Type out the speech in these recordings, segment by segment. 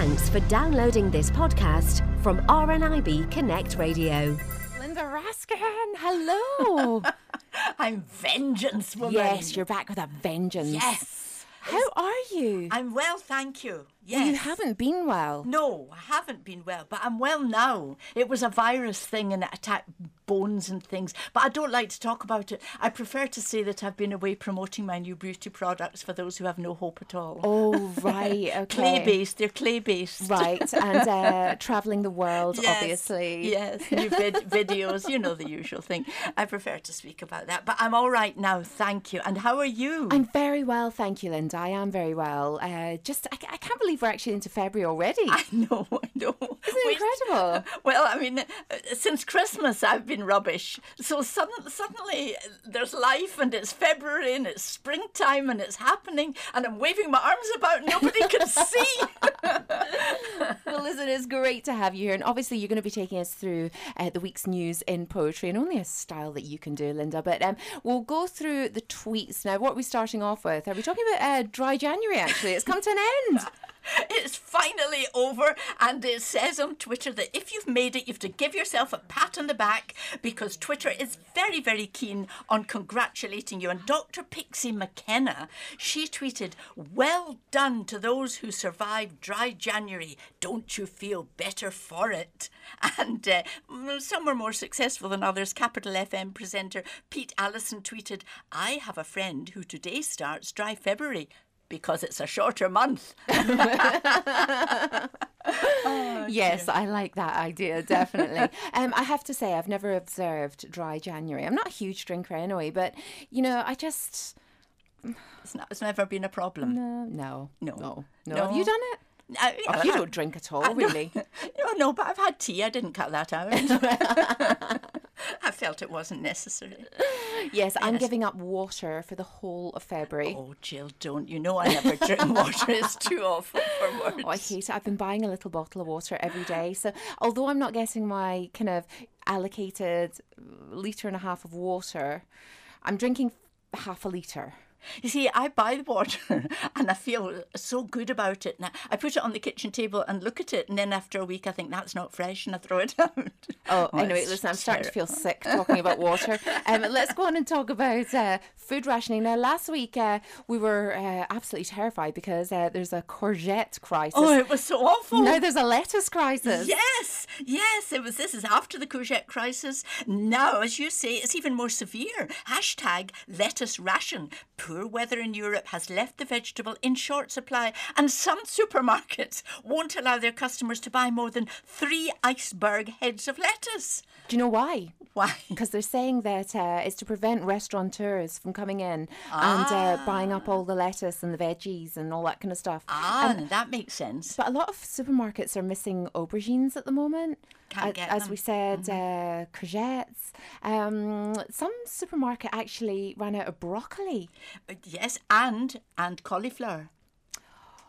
Thanks for downloading this podcast from RNIB Connect Radio. Linda Raskin, hello. I'm vengeance woman. yes, you're back with a vengeance. Yes. How are you? I'm well, thank you. Yes. Well, you haven't been well. No, I haven't been well, but I'm well now. It was a virus thing and it attacked bones and things, but I don't like to talk about it. I prefer to say that I've been away promoting my new beauty products for those who have no hope at all. Oh, right, okay. Clay based, they're clay based. Right, and uh, travelling the world, Yes, obviously. Yes, new vid- videos, you know the usual thing. I prefer to speak about that, but I'm all right now, thank you. And how are you? I'm very well, thank you, Linda. I am very well. Uh, just, I, I can't believe we're actually into February already. I know, I know. Isn't it incredible? Well, I mean, uh, since Christmas I've been rubbish. So sudden, suddenly uh, there's life and it's February and it's springtime and it's happening and I'm waving my arms about and nobody can see. well, listen, it's great to have you here. And obviously, you're going to be taking us through uh, the week's news in poetry and only a style that you can do, Linda. But um, we'll go through the tweets. Now, what are we starting off with? Are we talking about uh, dry January, actually? It's come to an end. it's finally over and it says on Twitter that if you've made it, you have to give yourself a pat on the back because Twitter is very, very keen on congratulating you. And Dr. Pixie McKenna, she tweeted, Well done to those who survived dry January. Don't you feel better for it? And uh, some were more successful than others. Capital FM presenter Pete Allison tweeted, I have a friend who today starts dry February because it's a shorter month. yes, I like that idea, definitely. um, I have to say, I've never observed dry January. I'm not a huge drinker anyway, but, you know, I just. It's, not, it's never been a problem. No, no, No. no. no. No. Have you done it? I, Oh, you don't drink at all, really. No, oh, no, but I've had tea. I didn't cut that out. I felt it wasn't necessary. Yes, I'm giving up water for the whole of February. Oh, Jill, don't. You know I never drink water. It's too awful for words. Oh, I hate it. I've been buying a little bottle of water every day. So, although I'm not getting my kind of allocated litre and a half of water, I'm drinking half a litre. You see, I buy the water and I feel so good about it. Now, I put it on the kitchen table and look at it, and then after a week, I think that's not fresh and I throw it out. Oh, anyway, it's listen, I'm starting to feel sick talking about water. Um, let's go on and talk about uh, food rationing. Now, last week uh, we were uh, absolutely terrified because uh, there's a courgette crisis. Oh, it was so awful. now there's a lettuce crisis. Yes, yes, it was. This is after the courgette crisis. Now, as you say, it's even more severe. Hashtag lettuce ration. Poor weather in Europe has left the vegetable in short supply, and some supermarkets won't allow their customers to buy more than three iceberg heads of lettuce. Do you know why? Why? Because they're saying that uh, it's to prevent restaurateurs from coming in and uh, buying up all the lettuce and the veggies and all that kind of stuff. Ah, that makes sense. But a lot of supermarkets are missing aubergines at the moment. Can't get As them. we said, uh, courgettes. Um, some supermarket actually ran out of broccoli. Uh, Yes, and and cauliflower.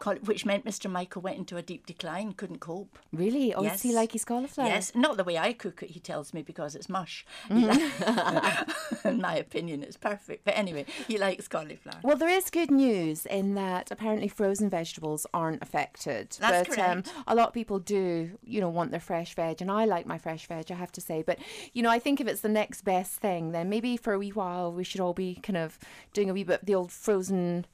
Which meant Mr. Michael went into a deep decline, couldn't cope. Really? Oh, does he Yes. like his cauliflower? Yes, not the way I cook it, he tells me, because it's mush. Mm-hmm. In my opinion, it's perfect. But anyway, he likes cauliflower. Well, there is good news in that apparently frozen vegetables aren't affected. That's but um, correct. a lot of people do, you know, want their fresh veg, and I like my fresh veg, I have to say. But you know, I think if it's the next best thing, then maybe for a wee while we should all be kind of doing a wee bit of the old frozen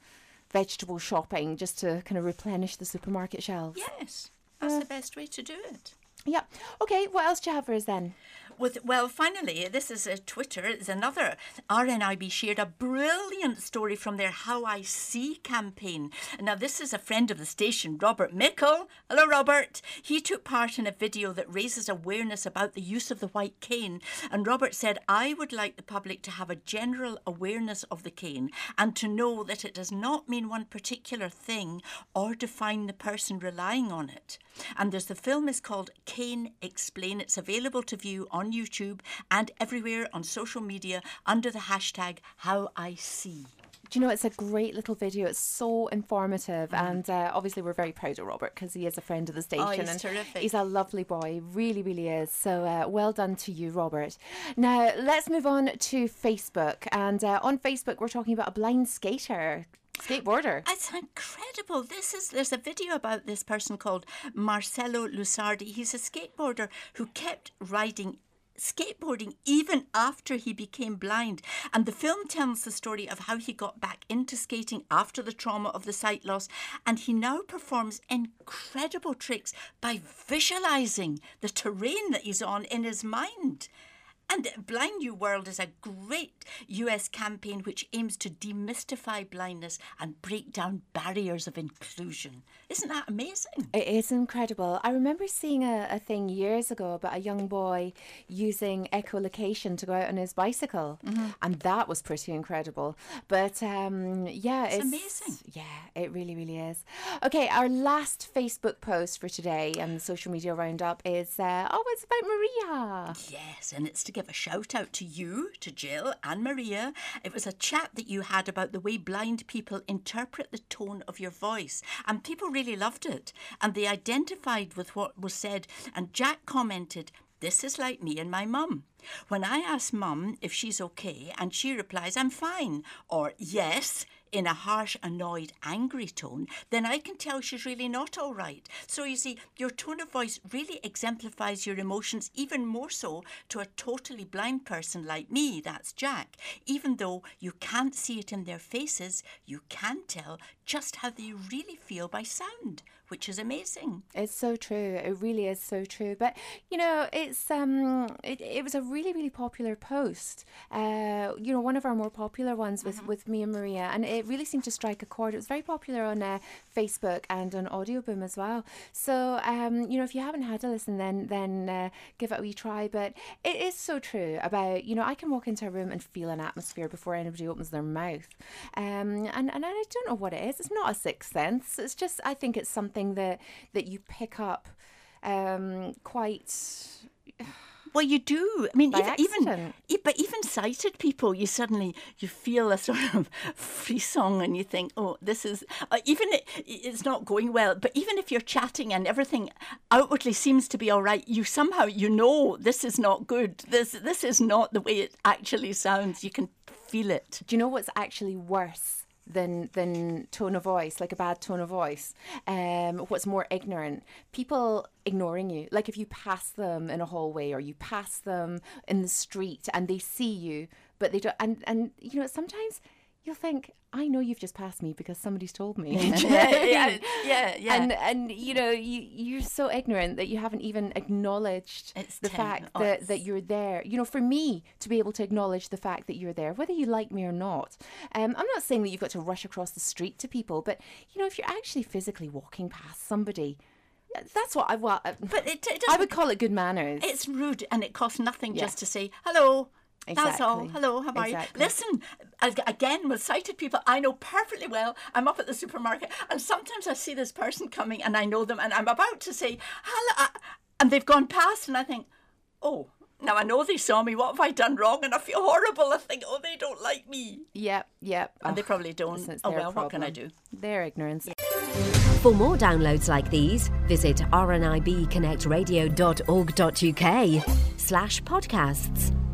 vegetable shopping just to kind of replenish the supermarket shelves. Yes, that's uh, the best way to do it. Yeah. Okay. What else do you have for us then? With, well, finally, this is a Twitter. It's another RNIB shared a brilliant story from their How I See campaign. Now, this is a friend of the station, Robert Mickle. Hello, Robert. He took part in a video that raises awareness about the use of the white cane. And Robert said, I would like the public to have a general awareness of the cane and to know that it does not mean one particular thing or define the person relying on it. And there's the film is called Explain. It's available to view on YouTube and everywhere on social media under the hashtag How I See. Do you know it's a great little video? It's so informative, and uh, obviously we're very proud of Robert because he is a friend of the station. Oh, he's and terrific. He's a lovely boy, really, really is. So uh, well done to you, Robert. Now let's move on to Facebook, and uh, on Facebook we're talking about a blind skater. Skateboarder. It's incredible. This is there's a video about this person called Marcelo Lusardi. He's a skateboarder who kept riding skateboarding even after he became blind. And the film tells the story of how he got back into skating after the trauma of the sight loss. And he now performs incredible tricks by visualizing the terrain that he's on in his mind. And Blind New World is a great US campaign which aims to demystify blindness and break down barriers of inclusion. Isn't that amazing? It is incredible. I remember seeing a, a thing years ago about a young boy using echolocation to go out on his bicycle, mm-hmm. and that was pretty incredible. But um, yeah, it's, it's, amazing. Yeah, it really, really is. Okay, our last Facebook post for today and social media roundup is uh, oh, it's about Maria. Yes, and it's to give a shout out to you, to Jill and Maria. It was a chat that you had about the way blind people interpret the tone of your voice, and people really loved it. And they identified with what was said. And Jack commented, This is like me and my mum. When I ask mum if she's okay, and she replies, I'm fine, or yes, in a harsh, annoyed, angry tone, then I can tell she's really not all right. So you see, your tone of voice really exemplifies your emotions even more so to a totally blind person like me, that's Jack. Even though you can't see it in their faces, you can tell just how they really feel by sound which is amazing. It's so true. It really is so true. But you know, it's um, it, it was a really really popular post. Uh, you know, one of our more popular ones with mm-hmm. with me and Maria, and it really seemed to strike a chord. It was very popular on uh, Facebook and on Audio Boom as well. So um, you know, if you haven't had a listen, then then uh, give it a wee try. But it is so true about you know, I can walk into a room and feel an atmosphere before anybody opens their mouth, um, and and I don't know what it is. It's not a sixth sense. It's just I think it's something something that that you pick up um, quite. Well, you do. I mean, even, even, but even sighted people, you suddenly you feel a sort of frisson, and you think, oh, this is uh, even it, it's not going well. But even if you're chatting and everything outwardly seems to be all right, you somehow you know this is not good. This this is not the way it actually sounds. You can feel it. Do you know what's actually worse? Than than tone of voice, like a bad tone of voice. Um, what's more ignorant? People ignoring you. Like if you pass them in a hallway or you pass them in the street and they see you, but they don't. And and you know sometimes you'll think, I know you've just passed me because somebody's told me. yeah, yeah, yeah, yeah. And and you know you you're so ignorant that you haven't even acknowledged it's the fact that, that you're there. You know, for me to be able to acknowledge the fact that you're there, whether you like me or not. Um, I'm not saying that you've got to rush across the street to people, but you know, if you're actually physically walking past somebody. That's what I want. But it, it I would call it good manners. It's rude, and it costs nothing yeah. just to say hello Exactly. That's all. Hello, how are exactly. you? Listen, again, with sighted people, I know perfectly well. I'm up at the supermarket, and sometimes I see this person coming, and I know them, and I'm about to say hello, uh, and they've gone past, and I think, oh, now I know they saw me. What have I done wrong? And I feel horrible. I think, oh, they don't like me. Yep, yep. And oh, they probably don't. Oh well, problem. what can I do? Their ignorance. Yeah. For more downloads like these, visit rnibconnectradio.org.uk slash podcasts.